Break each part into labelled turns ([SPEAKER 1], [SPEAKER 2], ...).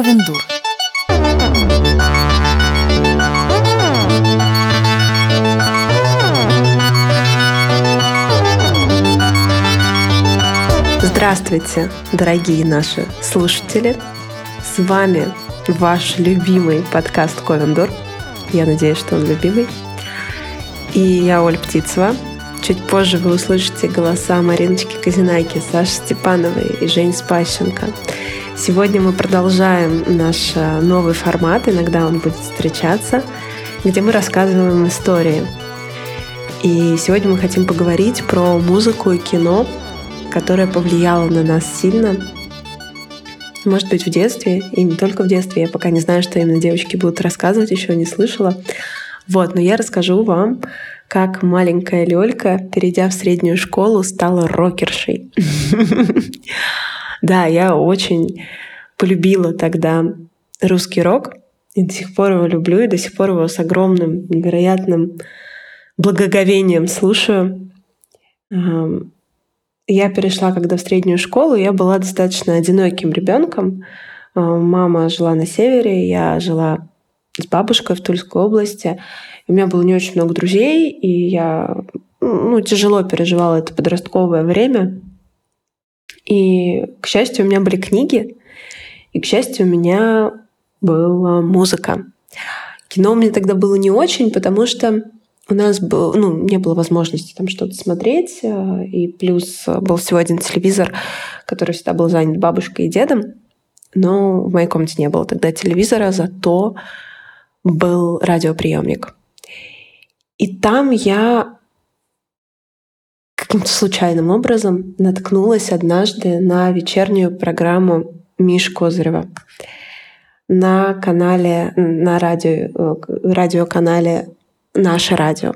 [SPEAKER 1] Ковендур.
[SPEAKER 2] Здравствуйте, дорогие наши слушатели! С вами ваш любимый подкаст Ковендур. Я надеюсь, что он любимый. И я Оля Птицева. Чуть позже вы услышите голоса Мариночки Казинайки, Саши Степановой и Жени Спащенко. Сегодня мы продолжаем наш э, новый формат, иногда он будет встречаться, где мы рассказываем истории. И сегодня мы хотим поговорить про музыку и кино, которое повлияло на нас сильно. Может быть, в детстве, и не только в детстве. Я пока не знаю, что именно девочки будут рассказывать, еще не слышала. Вот, но я расскажу вам, как маленькая Лёлька, перейдя в среднюю школу, стала рокершей. Да, я очень полюбила тогда русский рок, и до сих пор его люблю, и до сих пор его с огромным, невероятным благоговением слушаю. Я перешла, когда в среднюю школу, я была достаточно одиноким ребенком. Мама жила на севере, я жила с бабушкой в Тульской области. У меня было не очень много друзей, и я ну, тяжело переживала это подростковое время. И, к счастью, у меня были книги, и, к счастью, у меня была музыка. Кино меня тогда было не очень, потому что у нас был, ну, не было возможности там что-то смотреть, э, и плюс был всего один телевизор, который всегда был занят бабушкой и дедом, но в моей комнате не было тогда телевизора, зато был радиоприемник. И там я каким-то случайным образом наткнулась однажды на вечернюю программу Миш Козырева на канале, на радио, радиоканале «Наше радио».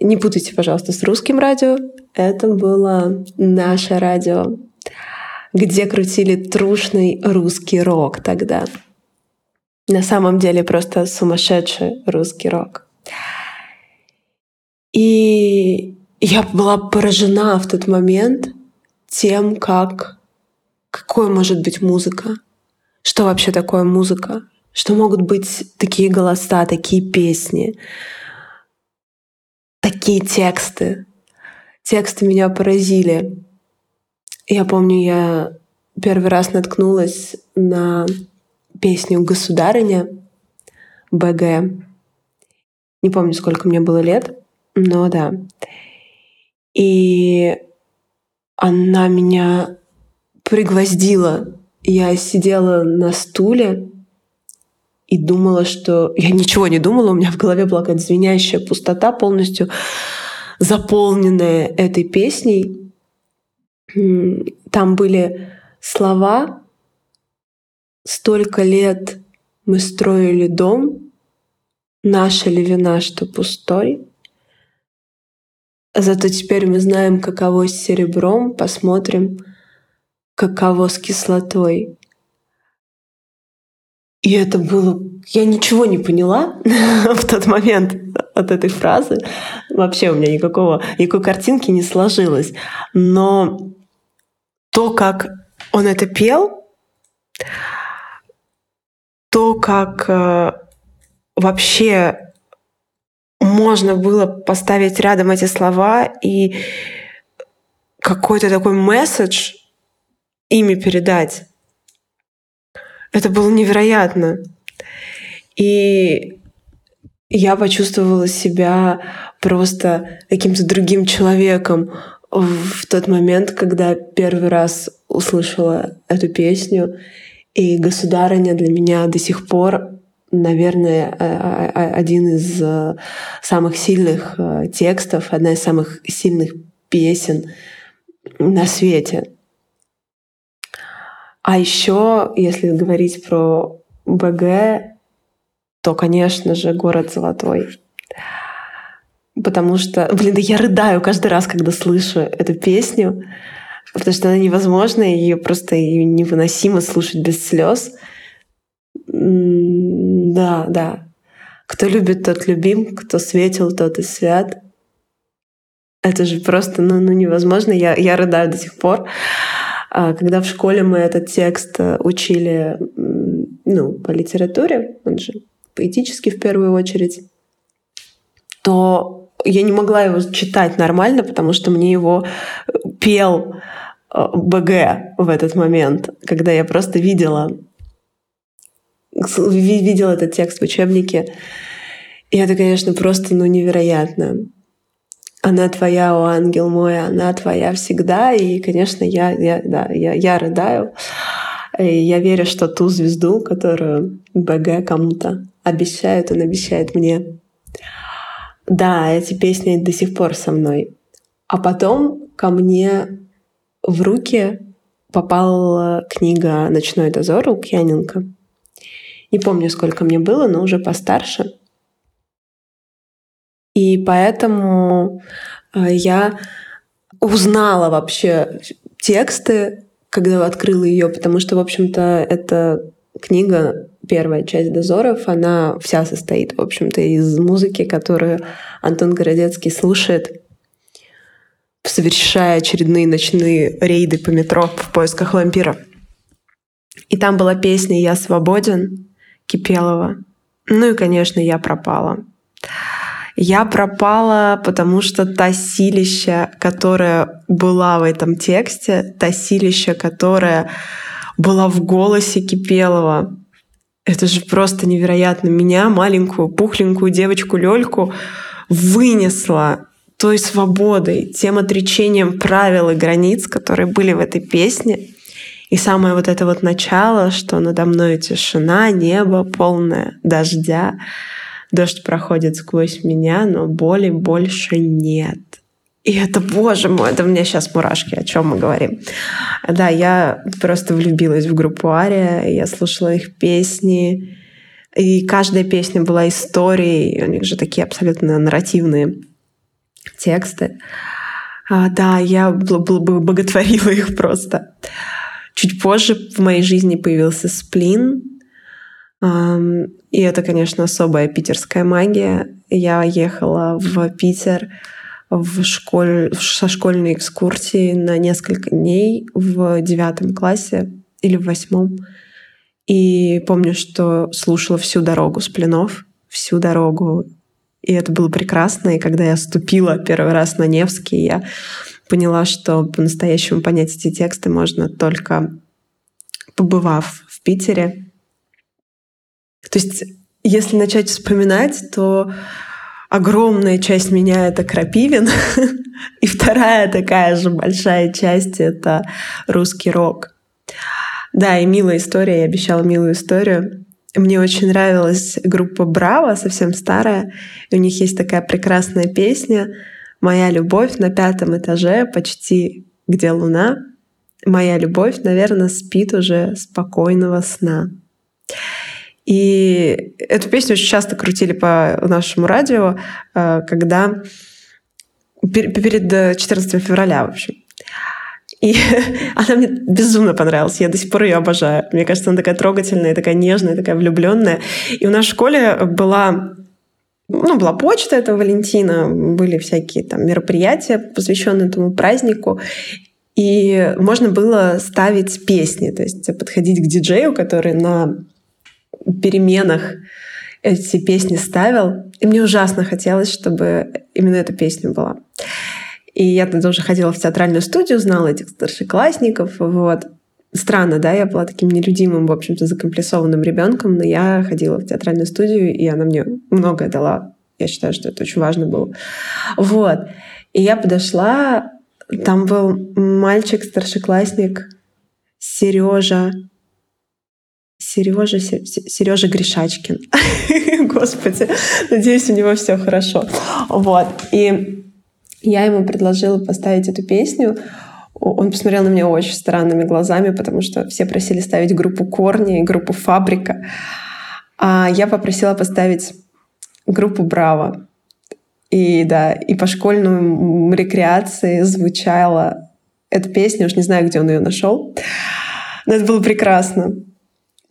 [SPEAKER 2] Не путайте, пожалуйста, с русским радио. Это было наше радио, где крутили трушный русский рок тогда. На самом деле просто сумасшедший русский рок. И я была поражена в тот момент тем, как какой может быть музыка, что вообще такое музыка, что могут быть такие голоса, такие песни, такие тексты. Тексты меня поразили. Я помню, я первый раз наткнулась на песню «Государыня» БГ. Не помню, сколько мне было лет, но да. И она меня пригвоздила. Я сидела на стуле и думала, что... Я ничего не думала, у меня в голове была какая-то звенящая пустота, полностью заполненная этой песней. Там были слова «Столько лет мы строили дом, наша ли вина, что пустой?» Зато теперь мы знаем, каково с серебром, посмотрим, каково с кислотой. И это было... Я ничего не поняла в тот момент от этой фразы. Вообще у меня никакого, никакой картинки не сложилось. Но то, как он это пел, то, как э, вообще можно было поставить рядом эти слова и какой-то такой месседж ими передать. Это было невероятно. И я почувствовала себя просто каким-то другим человеком в тот момент, когда первый раз услышала эту песню. И «Государыня» для меня до сих пор наверное, один из э, самых сильных э, текстов, одна из самых сильных песен на свете. А еще, если говорить про БГ, то, конечно же, город золотой. Потому что, блин, да я рыдаю каждый раз, когда слышу эту песню, потому что она невозможна, ее просто невыносимо слушать без слез. Да, да. Кто любит, тот любим, кто светил, тот и свят. Это же просто ну, ну невозможно. Я, я рыдаю до сих пор. А когда в школе мы этот текст э, учили ну, по литературе, он же поэтический в первую очередь, то я не могла его читать нормально, потому что мне его пел э, БГ в этот момент, когда я просто видела, видела этот текст в учебнике. И это, конечно, просто ну, невероятно. Она твоя, о ангел мой, она твоя всегда. И, конечно, я, я, да, я, я рыдаю. И я верю, что ту звезду, которую БГ кому-то обещает, он обещает мне. Да, эти песни до сих пор со мной. А потом ко мне в руки попала книга «Ночной дозор» Лукьяненко. Не помню, сколько мне было, но уже постарше. И поэтому э, я узнала вообще тексты, когда открыла ее, потому что, в общем-то, эта книга, первая часть «Дозоров», она вся состоит, в общем-то, из музыки, которую Антон Городецкий слушает, совершая очередные ночные рейды по метро в поисках вампира. И там была песня «Я свободен» Кипелова. Ну и, конечно, «Я пропала». Я пропала, потому что та силища, которая была в этом тексте, та силища, которая была в голосе Кипелова, это же просто невероятно. Меня, маленькую, пухленькую девочку Лёльку, вынесла той свободой, тем отречением правил и границ, которые были в этой песне. И самое вот это вот начало, что надо мной тишина, небо полное дождя, Дождь проходит сквозь меня, но боли больше нет. И это, боже мой, это у меня сейчас мурашки, о чем мы говорим. Да, я просто влюбилась в группу Ария, я слушала их песни, и каждая песня была историей, у них же такие абсолютно нарративные тексты. А, да, я боготворила их просто. Чуть позже в моей жизни появился сплин, и это, конечно, особая питерская магия. Я ехала в Питер в школь... со школьной экскурсии на несколько дней в девятом классе или в восьмом. И помню, что слушала всю дорогу с пленов, всю дорогу. И это было прекрасно. И когда я ступила первый раз на Невский, я поняла, что по-настоящему понять эти тексты можно только побывав в Питере то есть, если начать вспоминать, то огромная часть меня — это Крапивин, и вторая такая же большая часть — это русский рок. Да, и милая история, я обещала милую историю. Мне очень нравилась группа «Браво», совсем старая, и у них есть такая прекрасная песня «Моя любовь на пятом этаже, почти где луна». «Моя любовь, наверное, спит уже спокойного сна». И эту песню очень часто крутили по нашему радио, э, когда перед 14 февраля, в общем. И она мне безумно понравилась. Я до сих пор ее обожаю. Мне кажется, она такая трогательная, такая нежная, такая влюбленная. И у нас в школе была ну, была почта этого Валентина, были всякие там мероприятия, посвященные этому празднику. И можно было ставить песни, то есть подходить к диджею, который на переменах эти песни ставил. И мне ужасно хотелось, чтобы именно эта песня была. И я тогда уже ходила в театральную студию, знала этих старшеклассников. Вот. Странно, да, я была таким нелюдимым, в общем-то, закомплексованным ребенком, но я ходила в театральную студию, и она мне многое дала. Я считаю, что это очень важно было. Вот. И я подошла, там был мальчик, старшеклассник, Сережа, Сережа, Сережа Гришачкин. Господи, надеюсь, у него все хорошо. Вот. И я ему предложила поставить эту песню. Он посмотрел на меня очень странными глазами, потому что все просили ставить группу Корни и группу Фабрика. А я попросила поставить группу Браво. И да, и по школьной рекреации звучала эта песня, уж не знаю, где он ее нашел. Но это было прекрасно.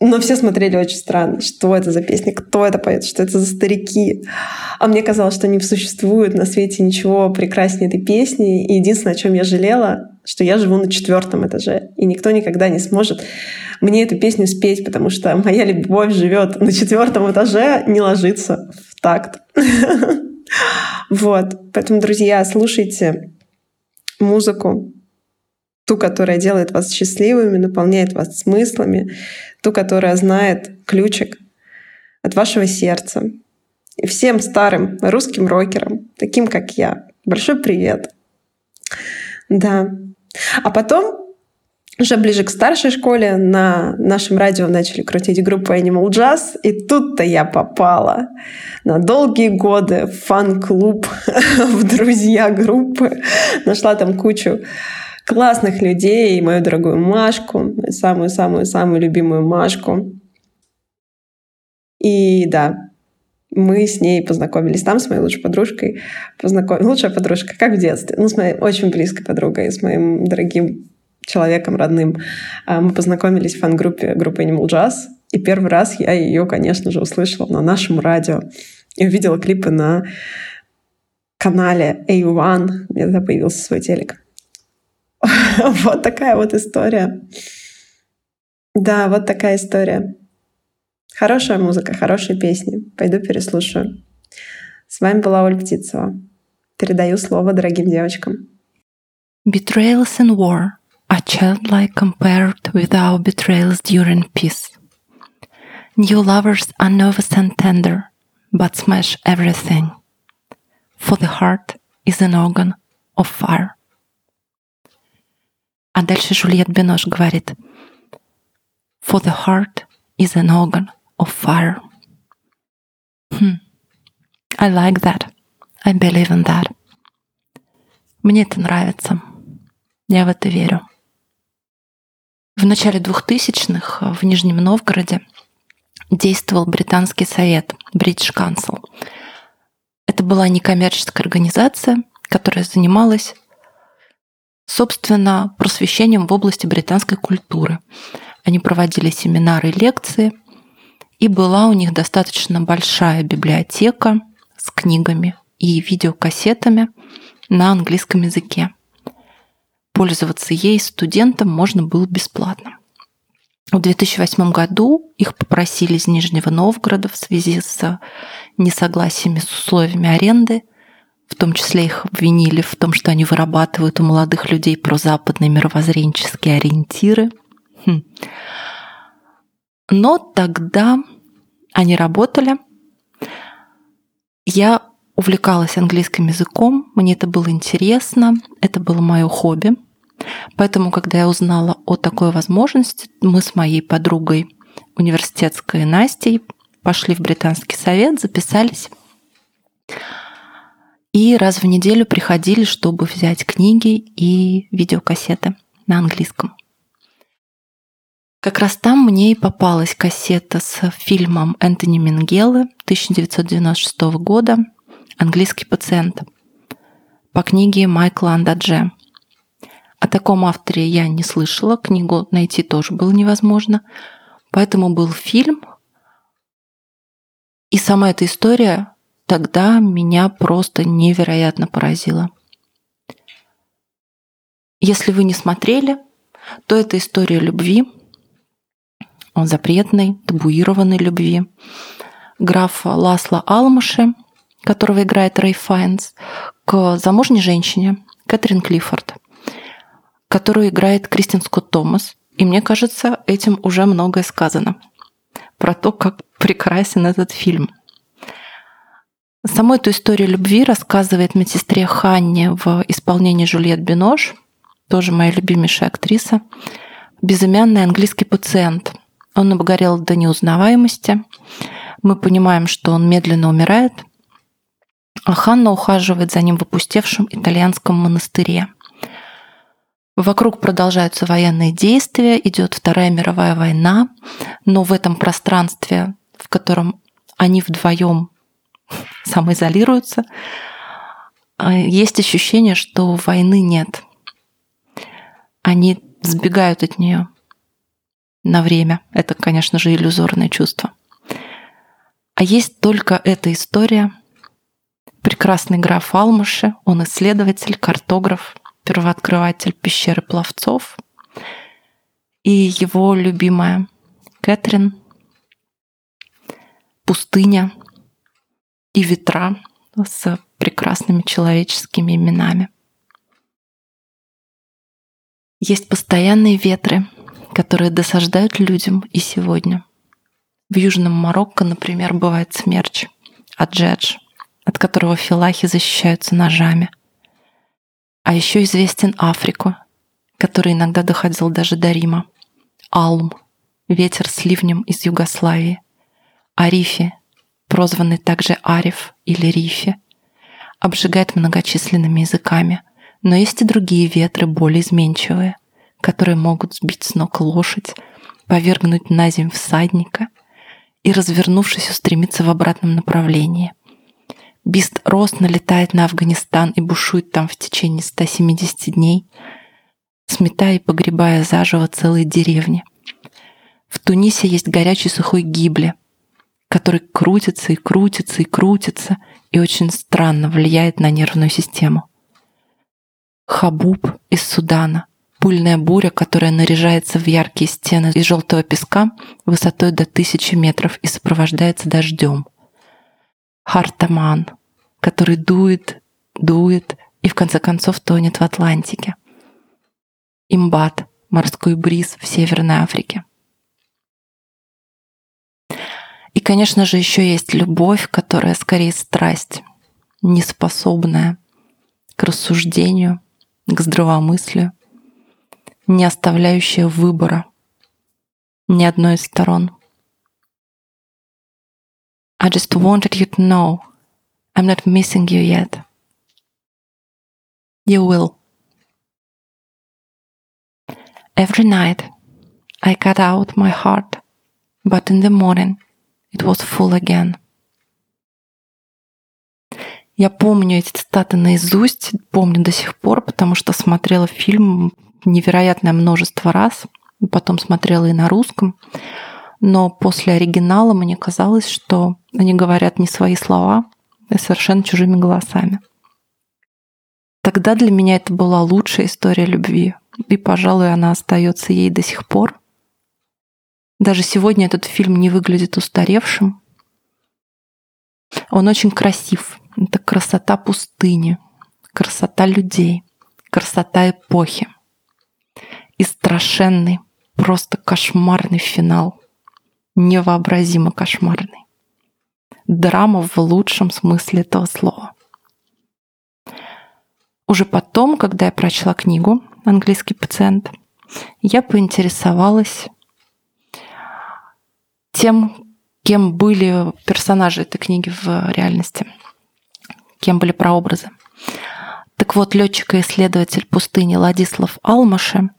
[SPEAKER 2] Но все смотрели очень странно, что это за песня, кто это поет, что это за старики. А мне казалось, что не существует на свете ничего прекраснее этой песни. И единственное, о чем я жалела, что я живу на четвертом этаже, и никто никогда не сможет мне эту песню спеть, потому что моя любовь живет на четвертом этаже, не ложится в такт. Вот. Поэтому, друзья, слушайте музыку, ту, которая делает вас счастливыми, наполняет вас смыслами, ту, которая знает ключик от вашего сердца. И всем старым русским рокерам, таким как я, большой привет. Да. А потом уже ближе к старшей школе на нашем радио начали крутить группу Animal Jazz, и тут-то я попала на долгие годы в фан-клуб, в друзья группы. Нашла там кучу классных людей, мою дорогую Машку, самую-самую-самую любимую Машку. И да, мы с ней познакомились там, с моей лучшей подружкой. Познаком... Лучшая подружка, как в детстве. Ну, с моей очень близкой подругой, с моим дорогим человеком родным. А, мы познакомились в фан-группе группы Animal Jazz. И первый раз я ее, конечно же, услышала на нашем радио. И увидела клипы на канале A1. У меня тогда появился свой телек. Вот такая вот история. Да, вот такая история. Хорошая музыка, хорошие песни. Пойду переслушаю. С вами была Ольга Птицева. Передаю слово дорогим девочкам.
[SPEAKER 1] Betrayals in war are childlike compared with our betrayals during peace. New lovers are nervous and tender, but smash everything. For the heart is an organ of fire. А дальше Жюльет Бинош говорит For the heart is an organ of fire. Hmm. I like that. I believe in that. Мне это нравится. Я в это верю. В начале 2000-х в Нижнем Новгороде действовал британский совет, British Council. Это была некоммерческая организация, которая занималась, собственно, просвещением в области британской культуры. Они проводили семинары лекции – и была у них достаточно большая библиотека с книгами и видеокассетами на английском языке. Пользоваться ей студентам можно было бесплатно. В 2008 году их попросили из Нижнего Новгорода в связи с несогласиями с условиями аренды, в том числе их обвинили в том, что они вырабатывают у молодых людей прозападные мировоззренческие ориентиры. Хм. Но тогда они работали. Я увлекалась английским языком, мне это было интересно, это было мое хобби. Поэтому, когда я узнала о такой возможности, мы с моей подругой университетской Настей пошли в британский совет, записались. И раз в неделю приходили, чтобы взять книги и видеокассеты на английском. Как раз там мне и попалась кассета с фильмом Энтони Мингелы 1996 года «Английский пациент» по книге Майкла Андадже. О таком авторе я не слышала, книгу найти тоже было невозможно. Поэтому был фильм, и сама эта история тогда меня просто невероятно поразила. Если вы не смотрели, то это история любви – запретной, табуированной любви. Графа Ласла Алмаши, которого играет Рэй Файнс, к замужней женщине Кэтрин Клиффорд, которую играет Кристин Скотт Томас. И мне кажется, этим уже многое сказано про то, как прекрасен этот фильм. Саму эту историю любви рассказывает медсестре Ханне в исполнении Жюльет Бинош, тоже моя любимейшая актриса, безымянный английский пациент – он обгорел до неузнаваемости. Мы понимаем, что он медленно умирает, а Ханна ухаживает за ним в опустевшем итальянском монастыре. Вокруг продолжаются военные действия, идет Вторая мировая война, но в этом пространстве, в котором они вдвоем самоизолируются, есть ощущение, что войны нет. Они сбегают от нее на время. Это, конечно же, иллюзорное чувство. А есть только эта история. Прекрасный граф Алмаши, он исследователь, картограф, первооткрыватель пещеры пловцов, и его любимая Кэтрин, пустыня и ветра с прекрасными человеческими именами. Есть постоянные ветры, которые досаждают людям и сегодня. В Южном Марокко, например, бывает смерч, аджедж, от которого филахи защищаются ножами. А еще известен Африку, который иногда доходил даже до Рима. Алм, ветер с ливнем из Югославии. Арифи, прозванный также Ариф или Рифи, обжигает многочисленными языками, но есть и другие ветры, более изменчивые, которые могут сбить с ног лошадь, повергнуть на земь всадника и, развернувшись, устремиться в обратном направлении. Бист Рост налетает на Афганистан и бушует там в течение 170 дней, сметая и погребая заживо целые деревни. В Тунисе есть горячий сухой гибли, который крутится и крутится и крутится и очень странно влияет на нервную систему. Хабуб из Судана. Пыльная буря, которая наряжается в яркие стены из желтого песка высотой до тысячи метров и сопровождается дождем. Хартаман, который дует, дует и в конце концов тонет в Атлантике. Имбат, морской бриз в Северной Африке. И, конечно же, еще есть любовь, которая скорее страсть, неспособная к рассуждению, к здравомыслию, не оставляющая выбора ни одной из сторон. I just wanted you to know I'm not missing you yet. You will. Every night I cut out my heart, but in the morning it was full again. Я помню эти цитаты наизусть, помню до сих пор, потому что смотрела фильм невероятное множество раз, потом смотрела и на русском. Но после оригинала мне казалось, что они говорят не свои слова, а совершенно чужими голосами. Тогда для меня это была лучшая история любви, и, пожалуй, она остается ей до сих пор. Даже сегодня этот фильм не выглядит устаревшим. Он очень красив, это красота пустыни, красота людей, красота эпохи. И страшенный, просто кошмарный финал. Невообразимо кошмарный. Драма в лучшем смысле этого слова. Уже потом, когда я прочла книгу «Английский пациент», я поинтересовалась тем, кем были персонажи этой книги в реальности – кем были прообразы. Так вот, летчик и исследователь пустыни Ладислав Алмаши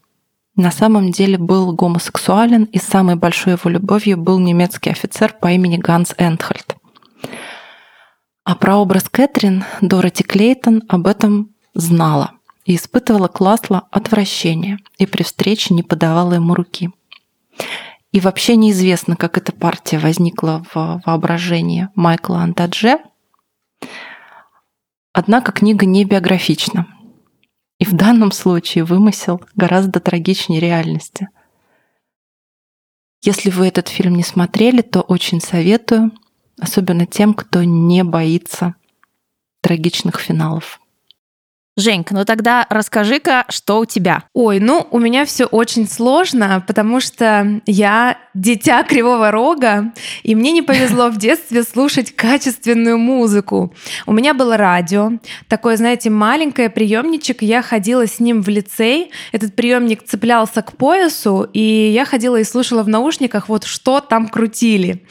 [SPEAKER 1] на самом деле был гомосексуален, и самой большой его любовью был немецкий офицер по имени Ганс Эндхальд. А прообраз Кэтрин Дороти Клейтон об этом знала и испытывала к Ласло отвращение, и при встрече не подавала ему руки. И вообще неизвестно, как эта партия возникла в воображении Майкла Антадже – Однако книга не биографична. И в данном случае вымысел гораздо трагичнее реальности. Если вы этот фильм не смотрели, то очень советую, особенно тем, кто не боится трагичных финалов.
[SPEAKER 3] Женька, ну тогда расскажи-ка, что у тебя?
[SPEAKER 2] Ой, ну у меня все очень сложно, потому что я дитя Кривого Рога, и мне не повезло в детстве слушать качественную музыку. У меня было радио, такое, знаете, маленькое приемничек, я ходила с ним в лицей, этот приемник цеплялся к поясу, и я ходила и слушала в наушниках вот что там крутили.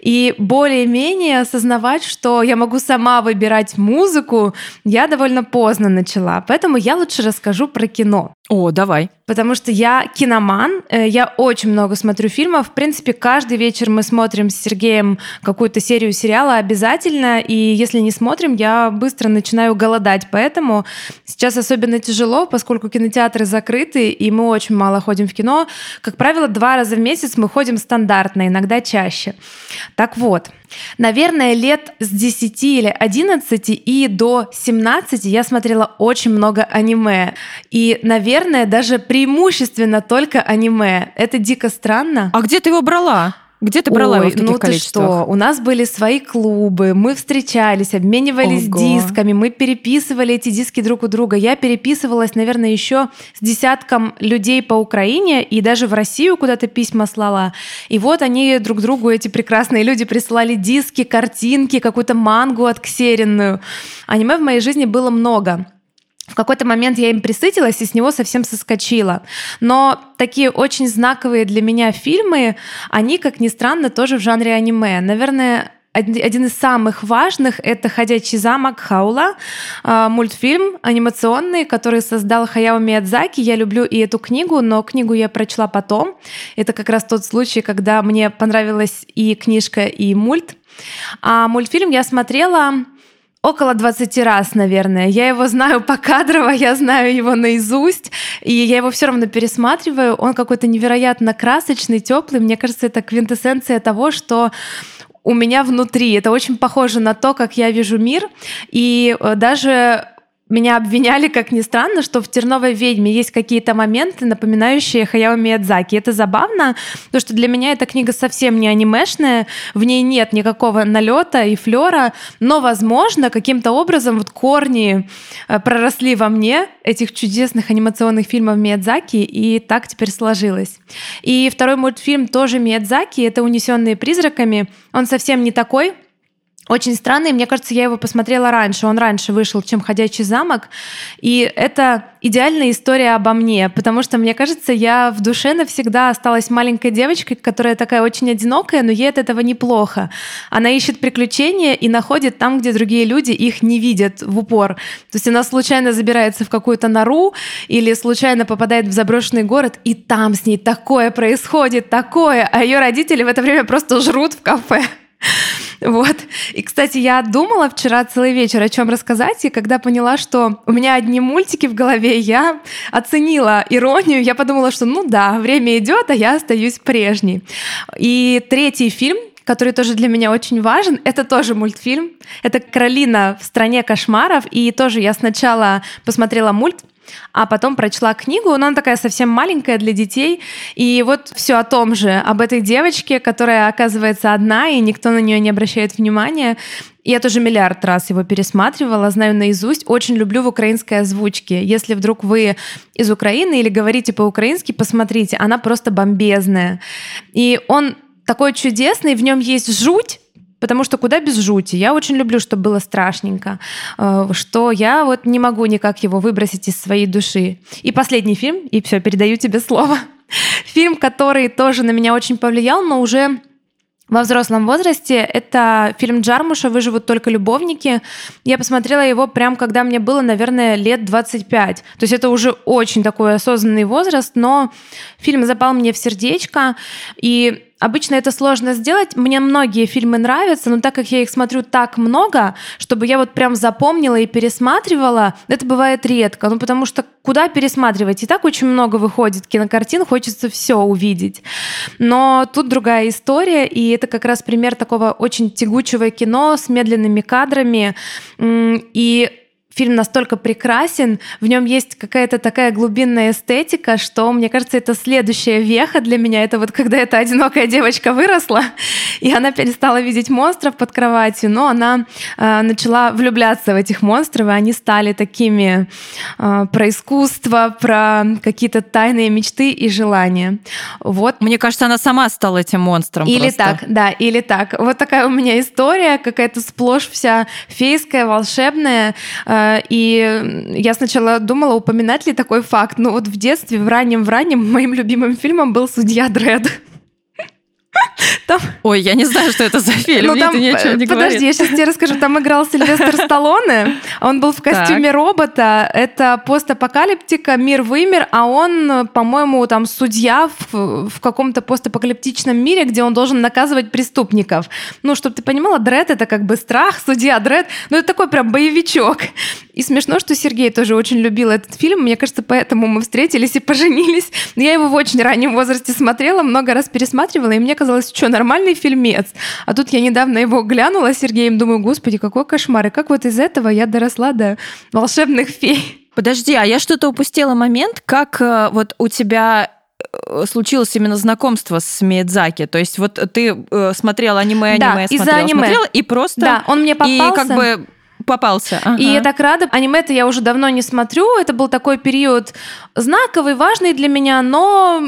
[SPEAKER 2] И более-менее осознавать, что я могу сама выбирать музыку, я довольно поздно начала начала, поэтому я лучше расскажу про кино.
[SPEAKER 3] О, давай.
[SPEAKER 4] Потому что я киноман, э, я очень много смотрю фильмов. В принципе, каждый вечер мы смотрим с Сергеем какую-то серию сериала обязательно. И если не смотрим, я быстро начинаю голодать. Поэтому сейчас особенно тяжело, поскольку кинотеатры закрыты, и мы очень мало ходим в кино. Как правило, два раза в месяц мы ходим стандартно, иногда чаще. Так вот, Наверное, лет с 10 или 11 и до 17 я смотрела очень много аниме. И, наверное, даже преимущественно только аниме. Это дико странно.
[SPEAKER 3] А где ты его брала? Где ты брала
[SPEAKER 4] Ой,
[SPEAKER 3] его в таких
[SPEAKER 4] ну ты что, у нас были свои клубы, мы встречались, обменивались
[SPEAKER 3] Ого.
[SPEAKER 4] дисками, мы переписывали эти диски друг у друга. Я переписывалась, наверное, еще с десятком людей по Украине и даже в Россию куда-то письма слала. И вот они друг другу, эти прекрасные люди, присылали диски, картинки, какую-то мангу отксеренную. Аниме в моей жизни было много. В какой-то момент я им присытилась и с него совсем соскочила. Но такие очень знаковые для меня фильмы, они, как ни странно, тоже в жанре аниме. Наверное, один из самых важных — это «Ходячий замок» Хаула, э, мультфильм анимационный, который создал Хаяо Миядзаки. Я люблю и эту книгу, но книгу я прочла потом. Это как раз тот случай, когда мне понравилась и книжка, и мульт. А мультфильм я смотрела Около 20 раз, наверное. Я его знаю покадрово, я знаю его наизусть, и я его все равно пересматриваю. Он какой-то невероятно красочный, теплый. Мне кажется, это квинтэссенция того, что у меня внутри. Это очень похоже на то, как я вижу мир. И э, даже меня обвиняли, как ни странно, что в «Терновой ведьме» есть какие-то моменты, напоминающие Хаяо Миядзаки. Это забавно, потому что для меня эта книга совсем не анимешная, в ней нет никакого налета и флера, но, возможно, каким-то образом вот корни э, проросли во мне этих чудесных анимационных фильмов Миядзаки, и так теперь сложилось. И второй мультфильм тоже Миядзаки, это «Унесенные призраками». Он совсем не такой, очень странный, мне кажется, я его посмотрела раньше. Он раньше вышел, чем «Ходячий замок». И это идеальная история обо мне, потому что, мне кажется, я в душе навсегда осталась маленькой девочкой, которая такая очень одинокая, но ей от этого неплохо. Она ищет приключения и находит там, где другие люди их не видят в упор. То есть она случайно забирается в какую-то нору или случайно попадает в заброшенный город, и там с ней такое происходит, такое, а ее родители в это время просто жрут в кафе. Вот. И, кстати, я думала вчера целый вечер, о чем рассказать, и когда поняла, что у меня одни мультики в голове, я оценила иронию, я подумала, что ну да, время идет, а я остаюсь прежней. И третий фильм, который тоже для меня очень важен. Это тоже мультфильм. Это «Каролина в стране кошмаров». И тоже я сначала посмотрела мульт, а потом прочла книгу, но она такая совсем маленькая для детей, и вот все о том же, об этой девочке, которая оказывается одна, и никто на нее не обращает внимания. Я тоже миллиард раз его пересматривала, знаю наизусть, очень люблю в украинской озвучке. Если вдруг вы из Украины или говорите по-украински, посмотрите, она просто бомбезная. И он такой чудесный, в нем есть жуть, Потому что куда без жути. Я очень люблю, чтобы было страшненько, э, что я вот не могу никак его выбросить из своей души. И последний фильм, и все, передаю тебе слово. Фильм, который тоже на меня очень повлиял, но уже во взрослом возрасте. Это фильм Джармуша «Выживут только любовники». Я посмотрела его прям, когда мне было, наверное, лет 25. То есть это уже очень такой осознанный возраст, но фильм запал мне в сердечко. И Обычно это сложно сделать. Мне многие фильмы нравятся, но так как я их смотрю так много, чтобы я вот прям запомнила и пересматривала, это бывает редко. Ну, потому что куда пересматривать? И так очень много выходит кинокартин, хочется все увидеть. Но тут другая история, и это как раз пример такого очень тягучего кино с медленными кадрами. И фильм настолько прекрасен, в нем есть какая-то такая глубинная эстетика, что, мне кажется, это следующая веха для меня. Это вот когда эта одинокая девочка выросла, и она перестала видеть монстров под кроватью, но она э, начала влюбляться в этих монстров, и они стали такими э, про искусство, про какие-то тайные мечты и желания. Вот.
[SPEAKER 3] Мне кажется, она сама стала этим монстром.
[SPEAKER 4] Или
[SPEAKER 3] просто.
[SPEAKER 4] так, да, или так. Вот такая у меня история, какая-то сплошь вся фейская, волшебная. Э, и я сначала думала, упоминать ли такой факт, но вот в детстве, в раннем, в раннем, моим любимым фильмом был «Судья Дред».
[SPEAKER 3] Там... Ой, я не знаю, что это за фильм, ну, там, мне это ни
[SPEAKER 4] не Подожди,
[SPEAKER 3] говорит.
[SPEAKER 4] я сейчас тебе расскажу. Там играл Сильвестр Сталлоне, он был в костюме так. робота, это постапокалиптика, мир вымер, а он, по-моему, там судья в, в каком-то постапокалиптичном мире, где он должен наказывать преступников. Ну, чтобы ты понимала, Дред — это как бы страх, судья Дред, ну, это такой прям боевичок. И смешно, что Сергей тоже очень любил этот фильм, мне кажется, поэтому мы встретились и поженились. Я его в очень раннем возрасте смотрела, много раз пересматривала, и мне казалось, что нормальный фильмец. А тут я недавно его глянула с Сергеем, думаю, господи, какой кошмар. И как вот из этого я доросла до волшебных фей.
[SPEAKER 3] Подожди, а я что-то упустила момент, как э, вот у тебя э, случилось именно знакомство с Миядзаки? То есть вот ты э, смотрела аниме, аниме, да, смотрела, аниме. смотрела, и просто...
[SPEAKER 4] Да, он мне попался.
[SPEAKER 3] И как бы попался.
[SPEAKER 4] Ага. И я так рада. Аниме-то я уже давно не смотрю. Это был такой период знаковый, важный для меня, но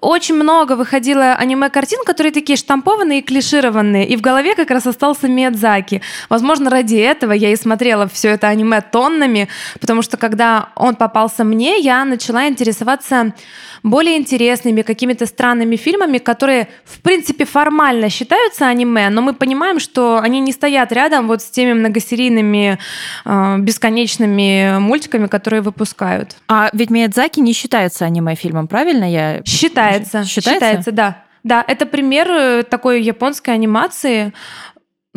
[SPEAKER 4] очень много выходило аниме-картин, которые такие штампованные и клишированные. И в голове как раз остался Миядзаки. Возможно, ради этого я и смотрела все это аниме тоннами, потому что когда он попался мне, я начала интересоваться более интересными, какими-то странными фильмами, которые, в принципе, формально считаются аниме, но мы понимаем, что они не стоят рядом вот с теми многосерийными, э, бесконечными мультиками, которые выпускают.
[SPEAKER 3] А ведь Миядзаки не считается аниме-фильмом, правильно я?
[SPEAKER 4] Считается. Считается? Считается, да. Да, это пример э, такой японской анимации,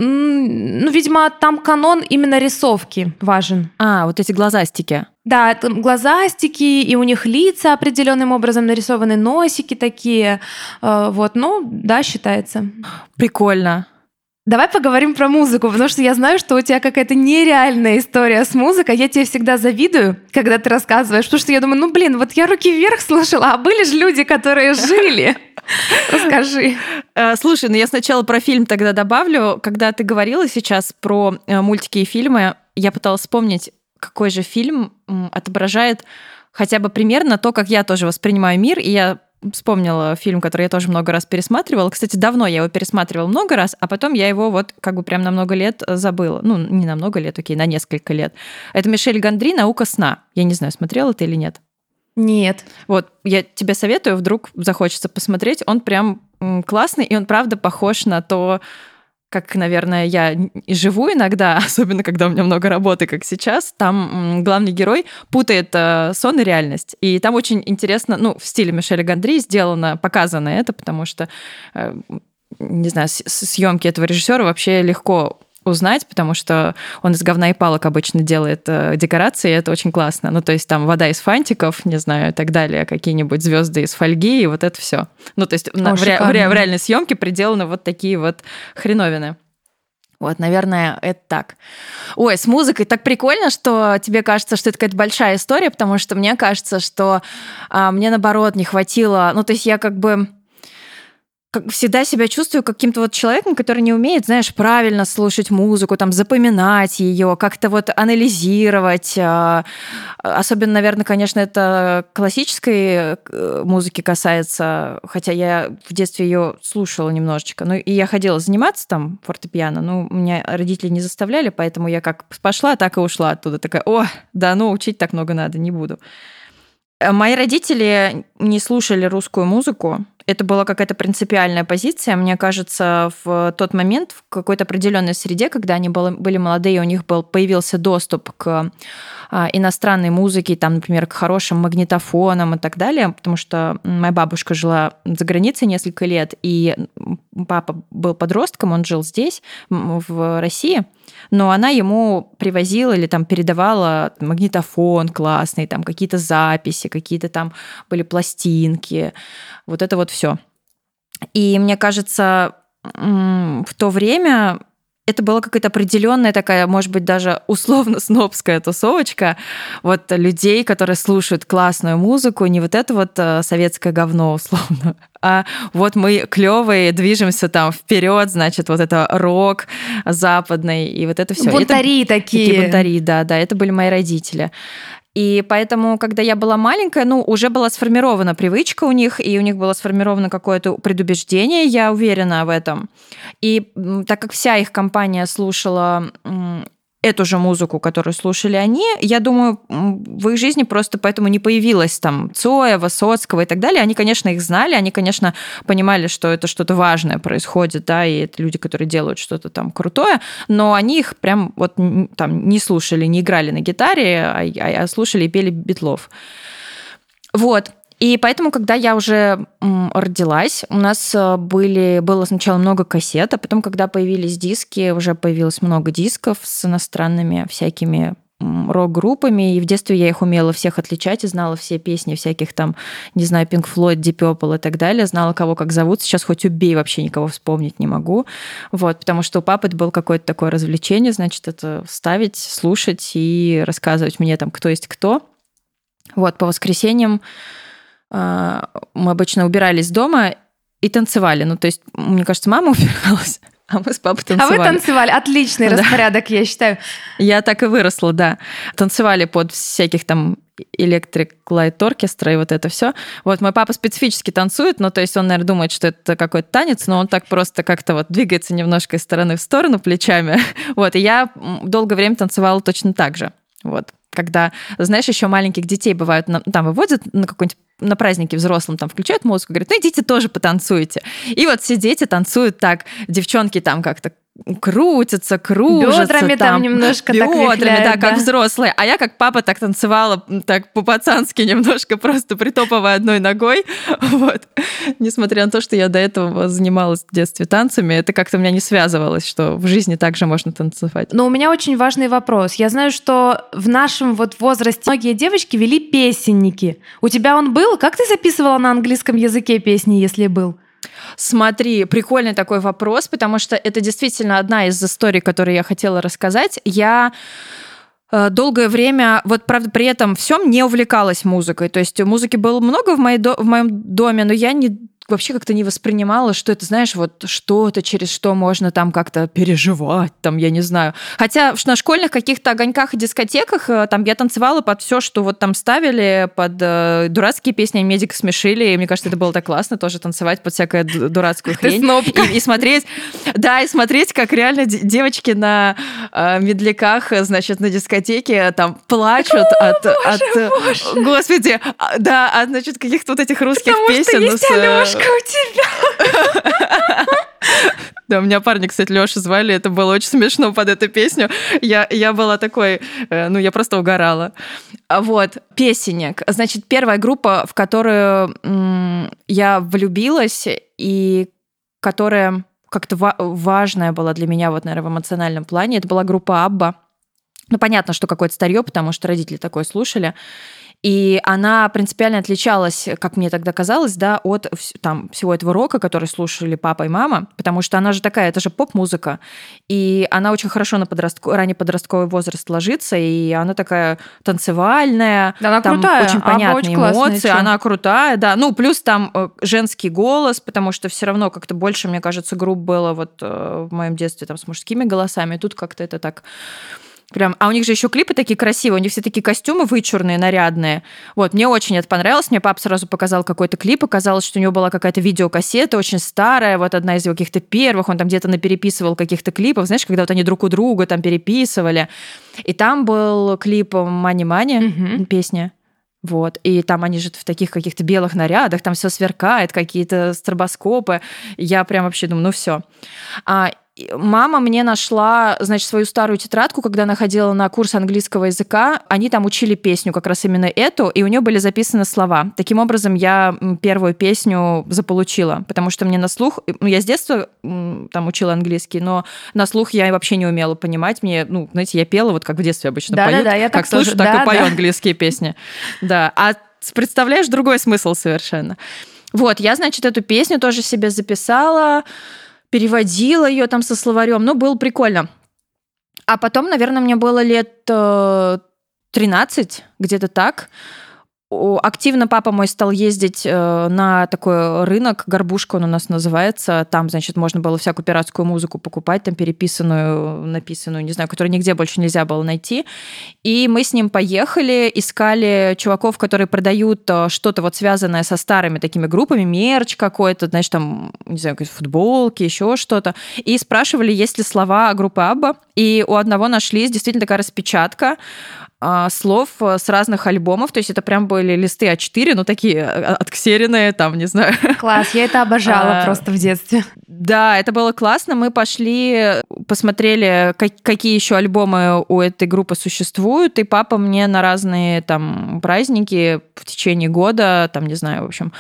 [SPEAKER 4] ну, видимо, там канон именно рисовки важен.
[SPEAKER 3] А, вот эти глазастики.
[SPEAKER 4] Да, там глазастики, и у них лица определенным образом нарисованы, носики такие. Э, вот, ну, да, считается.
[SPEAKER 3] Прикольно.
[SPEAKER 4] Давай поговорим про музыку, потому что я знаю, что у тебя какая-то нереальная история с музыкой. Я тебе всегда завидую, когда ты рассказываешь, потому что я думаю, ну блин, вот я руки вверх слушала, а были же люди, которые жили. Расскажи.
[SPEAKER 3] Э, слушай, ну я сначала про фильм тогда добавлю. Когда ты говорила сейчас про э, мультики и фильмы, я пыталась вспомнить, какой же фильм отображает хотя бы примерно то, как я тоже воспринимаю мир, и я вспомнила фильм, который я тоже много раз пересматривала. Кстати, давно я его пересматривала много раз, а потом я его вот как бы прям на много лет забыла. Ну, не на много лет, окей, на несколько лет. Это Мишель Гандри «Наука сна». Я не знаю, смотрела ты или нет.
[SPEAKER 4] Нет.
[SPEAKER 3] Вот, я тебе советую, вдруг захочется посмотреть. Он прям классный, и он правда похож на то, как, наверное, я и живу иногда, особенно когда у меня много работы, как сейчас, там главный герой путает э, сон и реальность. И там очень интересно, ну, в стиле Мишеля Гандри сделано, показано это, потому что, э, не знаю, съемки этого режиссера вообще легко узнать, потому что он из говна и палок обычно делает э, декорации, и это очень классно. Ну, то есть там вода из фантиков, не знаю, и так далее, какие-нибудь звезды из фольги, и вот это все. Ну, то есть О, на, в, ре, в, ре, в реальной съемке приделаны вот такие вот хреновины. Вот, наверное, это так. Ой, с музыкой так прикольно, что тебе кажется, что это какая-то большая история, потому что мне кажется, что а, мне наоборот не хватило. Ну, то есть я как бы как всегда себя чувствую каким-то вот человеком, который не умеет, знаешь, правильно слушать музыку, там, запоминать ее, как-то вот анализировать. А, особенно, наверное, конечно, это классической э, музыки касается, хотя я в детстве ее слушала немножечко. Ну, и я ходила заниматься там фортепиано, но меня родители не заставляли, поэтому я как пошла, так и ушла оттуда. Такая, о, да, ну, учить так много надо, не буду. Мои родители не слушали русскую музыку, это была какая-то принципиальная позиция. Мне кажется, в тот момент в какой-то определенной среде, когда они были молодые, у них был, появился доступ к а, иностранной музыке, там, например, к хорошим магнитофонам и так далее, потому что моя бабушка жила за границей несколько лет, и папа был подростком, он жил здесь, в России, но она ему привозила или там передавала магнитофон классный, там какие-то записи, какие-то там были пластинки, вот это вот все. И мне кажется, в то время это была какая-то определенная такая, может быть, даже условно снобская тусовочка вот людей, которые слушают классную музыку, не вот это вот э, советское говно условно, а вот мы клевые, движемся там вперед, значит, вот это рок западный и вот это все.
[SPEAKER 4] Бунтари
[SPEAKER 3] это,
[SPEAKER 4] такие.
[SPEAKER 3] Такие бунтари, да, да, это были мои родители. И поэтому, когда я была маленькая, ну, уже была сформирована привычка у них, и у них было сформировано какое-то предубеждение, я уверена в этом. И так как вся их компания слушала эту же музыку, которую слушали они, я думаю, в их жизни просто поэтому не появилось там Цоя, Высоцкого и так далее. Они, конечно, их знали, они, конечно, понимали, что это что-то важное происходит, да, и это люди, которые делают что-то там крутое, но они их прям вот там не слушали, не играли на гитаре, а, а, а слушали и пели битлов. Вот. И поэтому, когда я уже родилась, у нас э, были, было сначала много кассет, а потом, когда появились диски, уже появилось много дисков с иностранными всякими рок-группами, и в детстве я их умела всех отличать и знала все песни всяких там, не знаю, Pink Floyd, Deep Purple и так далее, знала, кого как зовут. Сейчас хоть убей, вообще никого вспомнить не могу. Вот, потому что у папы это было какое-то такое развлечение, значит, это ставить, слушать и рассказывать мне там, кто есть кто. Вот, по воскресеньям мы обычно убирались дома и танцевали. Ну, то есть, мне кажется, мама убиралась, а мы с папой танцевали.
[SPEAKER 4] А вы танцевали. Отличный да. распорядок, я считаю.
[SPEAKER 3] Я так и выросла, да. Танцевали под всяких там Electric Light Orchestra и вот это все. Вот мой папа специфически танцует, ну, то есть он, наверное, думает, что это какой-то танец, но он так просто как-то вот двигается немножко из стороны в сторону плечами. Вот, и я долгое время танцевала точно так же. Вот когда, знаешь, еще маленьких детей бывают, там выводят на какой-нибудь на празднике взрослым там включают музыку, говорят, ну идите тоже потанцуйте. И вот все дети танцуют так, девчонки там как-то крутятся, кружатся.
[SPEAKER 4] Бедрами там, там немножко
[SPEAKER 3] бедрами,
[SPEAKER 4] так вихляют,
[SPEAKER 3] да, как взрослые. А я как папа так танцевала, так по-пацански немножко, просто притопывая одной ногой. Вот. Несмотря на то, что я до этого занималась в детстве танцами, это как-то у меня не связывалось, что в жизни также можно танцевать.
[SPEAKER 4] Но у меня очень важный вопрос. Я знаю, что в нашем вот возрасте многие девочки вели песенники. У тебя он был? Как ты записывала на английском языке песни, если был?
[SPEAKER 3] Смотри, прикольный такой вопрос, потому что это действительно одна из историй, которые я хотела рассказать. Я э, долгое время, вот правда, при этом всем не увлекалась музыкой. То есть музыки было много в, моей в моем доме, но я не вообще как-то не воспринимала, что это, знаешь, вот что-то, через что можно там как-то переживать, там, я не знаю. Хотя на школьных каких-то огоньках и дискотеках э, там я танцевала под все, что вот там ставили, под э, дурацкие песни медик смешили, и мне кажется, это было так классно тоже танцевать под всякую дурацкую хрень. И, и смотреть, да, и смотреть, как реально девочки на э, медляках, значит, на дискотеке там плачут О, от, боже, от боже. господи, а, да, от, значит, каких-то вот этих русских
[SPEAKER 4] Потому
[SPEAKER 3] песен.
[SPEAKER 4] Что есть Лёшка у тебя.
[SPEAKER 3] Да, у меня парня, кстати, Лёша звали, это было очень смешно под эту песню. Я, я была такой, э, ну, я просто угорала. А вот, песенник. Значит, первая группа, в которую я влюбилась, и которая как-то важная была для меня, вот, наверное, в эмоциональном плане, это была группа Абба. Ну, понятно, что какое-то старье, потому что родители такое слушали. И она принципиально отличалась, как мне тогда казалось, да, от там, всего этого рока, который слушали папа и мама, потому что она же такая, это же поп-музыка, и она очень хорошо на подростко... ранний подростковый возраст ложится, и она такая танцевальная,
[SPEAKER 4] да, она
[SPEAKER 3] там
[SPEAKER 4] крутая,
[SPEAKER 3] очень понятные
[SPEAKER 4] очень
[SPEAKER 3] эмоции, она крутая, да, ну плюс там э, женский голос, потому что все равно как-то больше, мне кажется, групп было вот э, в моем детстве там с мужскими голосами, тут как-то это так Прям, а у них же еще клипы такие красивые, у них все такие костюмы вычурные, нарядные. Вот, мне очень это понравилось. Мне папа сразу показал какой-то клип, оказалось, что у него была какая-то видеокассета очень старая, вот одна из его каких-то первых, он там где-то напереписывал каких-то клипов, знаешь, когда вот они друг у друга там переписывали. И там был клип «Мани-мани», угу. песня. Вот. И там они же в таких каких-то белых нарядах, там все сверкает, какие-то стробоскопы. Я прям вообще думаю, ну все. А, мама мне нашла, значит, свою старую тетрадку, когда она ходила на курс английского языка. Они там учили песню, как раз именно эту, и у нее были записаны слова. Таким образом, я первую песню заполучила, потому что мне на слух... Ну, я с детства там учила английский, но на слух я вообще не умела понимать. Мне, ну, знаете, я пела вот как в детстве обычно да, поют.
[SPEAKER 4] Да, да, я
[SPEAKER 3] как
[SPEAKER 4] так
[SPEAKER 3] слышу,
[SPEAKER 4] тоже.
[SPEAKER 3] так
[SPEAKER 4] да,
[SPEAKER 3] и пою
[SPEAKER 4] да.
[SPEAKER 3] английские песни. Да. А представляешь, другой смысл совершенно. Вот, я, значит, эту песню тоже себе записала переводила ее там со словарем. Ну, было прикольно. А потом, наверное, мне было лет 13, э, где-то так активно папа мой стал ездить э, на такой рынок, горбушка он у нас называется. Там, значит, можно было всякую пиратскую музыку покупать, там переписанную, написанную, не знаю, которую нигде больше нельзя было найти. И мы с ним поехали, искали чуваков, которые продают э, что-то вот связанное со старыми такими группами, мерч какой-то, значит, там, не знаю, футболки, еще что-то. И спрашивали, есть ли слова группы Абба. И у одного нашлись действительно такая распечатка а, слов э, с разных альбомов. То есть это прям были листы А4, ну такие э, отксеренные, там, не знаю.
[SPEAKER 4] Класс, я это обожала а, просто в детстве.
[SPEAKER 3] Да, это было классно. Мы пошли, посмотрели, как, какие еще альбомы у этой группы существуют, и папа мне на разные там праздники в течение года, там, не знаю, в общем,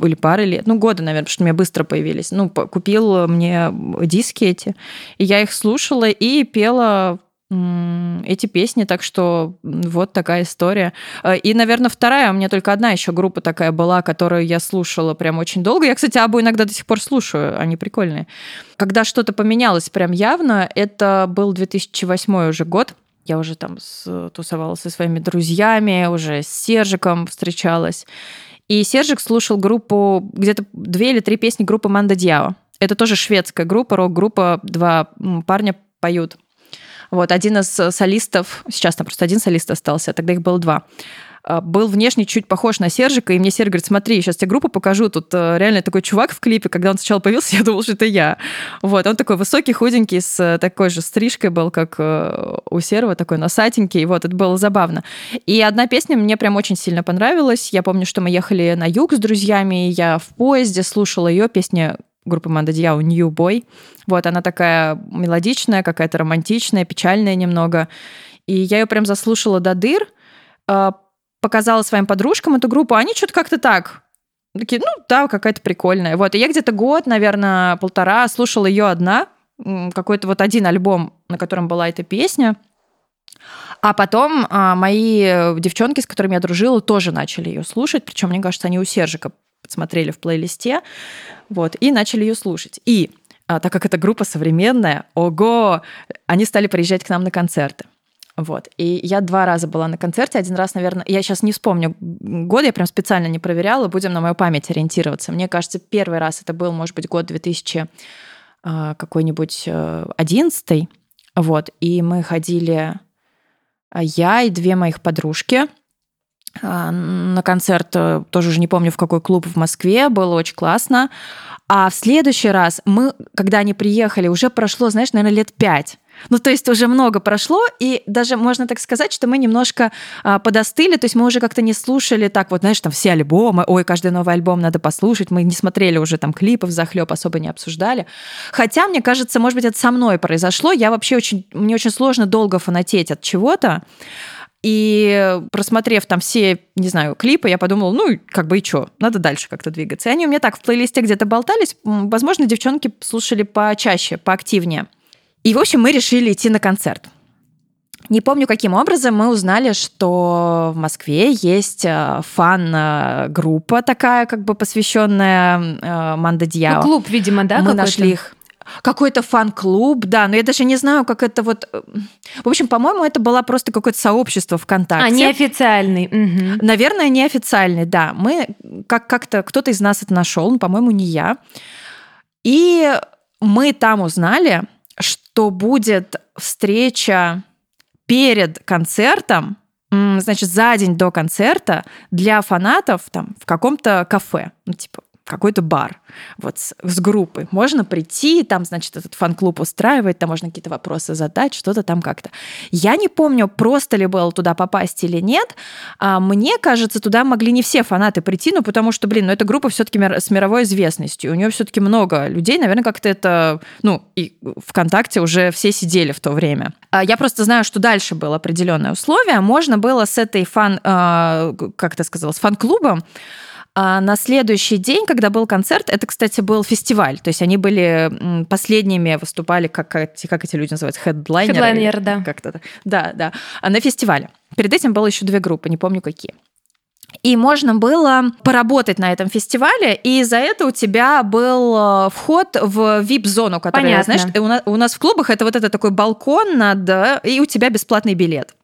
[SPEAKER 3] или пары лет, ну, года, наверное, потому что у меня быстро появились. Ну, купил мне диски эти, и я их слушала и пела эти песни, так что вот такая история. Э, и, наверное, вторая, у меня только одна еще группа такая была, которую я слушала прям очень долго. Я, кстати, Абу иногда до сих пор слушаю, они прикольные. Когда что-то поменялось прям явно, это был 2008 уже год, я уже там тусовалась со своими друзьями, уже с Сержиком встречалась. И Сержик слушал группу, где-то две или три песни группы Манда Дьяо. Это тоже шведская группа, рок-группа, два парня поют. Вот, один из солистов, сейчас там просто один солист остался, тогда их было два, а, был внешне чуть похож на Сержика, и мне Серж говорит, смотри, сейчас тебе группу покажу, тут э, реально такой чувак в клипе, когда он сначала появился, я думал, что это я. Вот, он такой высокий, худенький, с э, такой же стрижкой был, как э, у Серого, такой носатенький, вот, это было забавно. И одна песня мне прям очень сильно понравилась, я помню, что мы ехали на юг с друзьями, я в поезде слушала ее, песня группы Манда Дьяо «New Boy». Вот, она такая мелодичная, какая-то романтичная, печальная немного. И я ее прям заслушала до дыр, а, показала своим подружкам эту группу, они что-то как-то так такие, ну да, какая-то прикольная. Вот, и я где-то год, наверное, полтора слушала ее одна, какой-то вот один альбом, на котором была эта песня. А потом а, мои девчонки, с которыми я дружила, тоже начали ее слушать. Причем, мне кажется, они у Сержика подсмотрели в плейлисте. Вот, и начали ее слушать. И а, так как эта группа современная, ого, они стали приезжать к нам на концерты. Вот. И я два раза была на концерте. Один раз, наверное, я сейчас не вспомню год, я прям специально не проверяла, будем на мою память ориентироваться. Мне кажется, первый раз это был, может быть, год 2000 а, какой-нибудь 11 э, Вот. И мы ходили, а, я и две моих подружки, а, на концерт, э, тоже уже не помню, в какой клуб в Москве, было очень классно. А в следующий раз мы, когда они приехали, уже прошло, знаешь, наверное, лет пять. Ну, то есть уже много прошло, и даже можно так сказать, что мы немножко а, подостыли, то есть мы уже как-то не слушали так вот, знаешь, там все альбомы, ой, каждый новый альбом надо послушать, мы не смотрели уже там клипов захлеб, особо не обсуждали. Хотя, мне кажется, может быть, это со мной произошло, я вообще очень, мне очень сложно долго фанатеть от чего-то, и просмотрев там все, не знаю, клипы, я подумала, ну, как бы и что, надо дальше как-то двигаться. И они у меня так в плейлисте где-то болтались. Возможно, девчонки слушали почаще, поактивнее. И, в общем, мы решили идти на концерт. Не помню, каким образом мы узнали, что в Москве есть э, фан-группа такая, как бы посвященная э, Манда Дьяо.
[SPEAKER 4] Ну, клуб, видимо, да?
[SPEAKER 3] Мы нашли их какой-то фан-клуб, да, но я даже не знаю, как это вот... Э, в общем, по-моему, это было просто какое-то сообщество ВКонтакте.
[SPEAKER 4] А, неофициальный. Угу.
[SPEAKER 3] Наверное, неофициальный, да. Мы как- как-то, кто-то из нас это нашел, ну, по-моему, не я. И мы там узнали, что будет встреча перед концертом, значит, за день до концерта для фанатов там в каком-то кафе, ну, типа какой-то бар вот с, с группой. Можно прийти, там, значит, этот фан-клуб устраивает, там можно какие-то вопросы задать, что-то там как-то. Я не помню, просто ли было туда попасть или нет. А мне кажется, туда могли не все фанаты прийти, ну, потому что, блин, ну, эта группа все-таки с мировой известностью. У нее все-таки много людей, наверное, как-то это, ну, и ВКонтакте уже все сидели в то время. А я просто знаю, что дальше было определенное условие. Можно было с этой фан, а, как ты сказала, с фан-клубом а на следующий день, когда был концерт, это, кстати, был фестиваль. То есть они были последними, выступали, как, как, как эти люди называются, хедлайнеры.
[SPEAKER 4] Хедлайнер, да.
[SPEAKER 3] Как-то, да, да. А на фестивале. Перед этим было еще две группы, не помню какие. И можно было поработать на этом фестивале, и за это у тебя был э, вход в VIP-зону, которая, Понятно. знаешь, у нас, у нас в клубах это вот это такой балкон над, и у тебя бесплатный билет.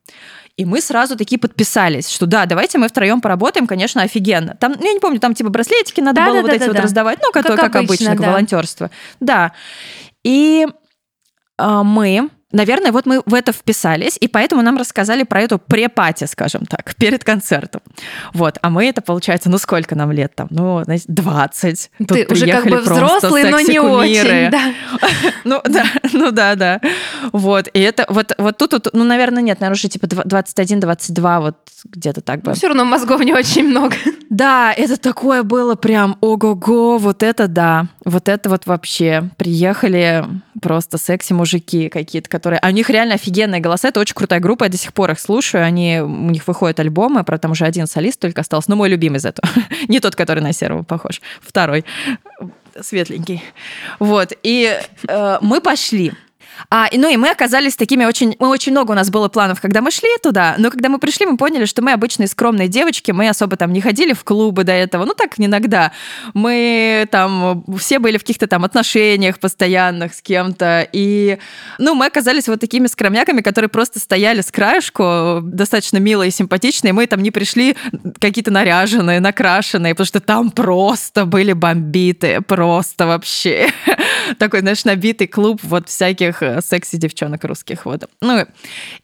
[SPEAKER 3] И мы сразу такие подписались, что да, давайте мы втроем поработаем, конечно, офигенно. Там, ну, я не помню, там типа браслетики надо да, было да, вот да, эти да, вот да. раздавать, ну, как, как, как обычно, обычно да. волонтерство. Да. И э, мы Наверное, вот мы в это вписались, и поэтому нам рассказали про эту препати, скажем так, перед концертом. Вот, а мы это, получается, ну сколько нам лет там? Ну, знаете, 20.
[SPEAKER 4] Ты уже как бы взрослый, но не очень, да.
[SPEAKER 3] Ну да, ну да, да. Вот, и это вот, вот тут, вот, ну, наверное, нет, наверное, уже типа 21-22, вот где-то так бы.
[SPEAKER 4] Все равно мозгов не очень много.
[SPEAKER 3] Да, это такое было прям ого-го, вот это да, вот это вот вообще. Приехали просто секси-мужики какие-то, которые... А у них реально офигенные голоса, это очень крутая группа, я до сих пор их слушаю, они... у них выходят альбомы, про там уже один солист только остался, но мой любимый из этого. Не тот, который на Серого похож, второй, светленький. Вот, и э, мы пошли. А, и, ну и мы оказались такими очень... Мы очень много у нас было планов, когда мы шли туда, но когда мы пришли, мы поняли, что мы обычные скромные девочки, мы особо там не ходили в клубы до этого, ну так иногда. Мы там все были в каких-то там отношениях постоянных с кем-то, и, ну, мы оказались вот такими скромняками, которые просто стояли с краешку, достаточно милые и симпатичные, мы там не пришли какие-то наряженные, накрашенные, потому что там просто были бомбиты, просто вообще. Такой, знаешь, набитый клуб вот всяких Э, секси девчонок русских. Вот. Ну,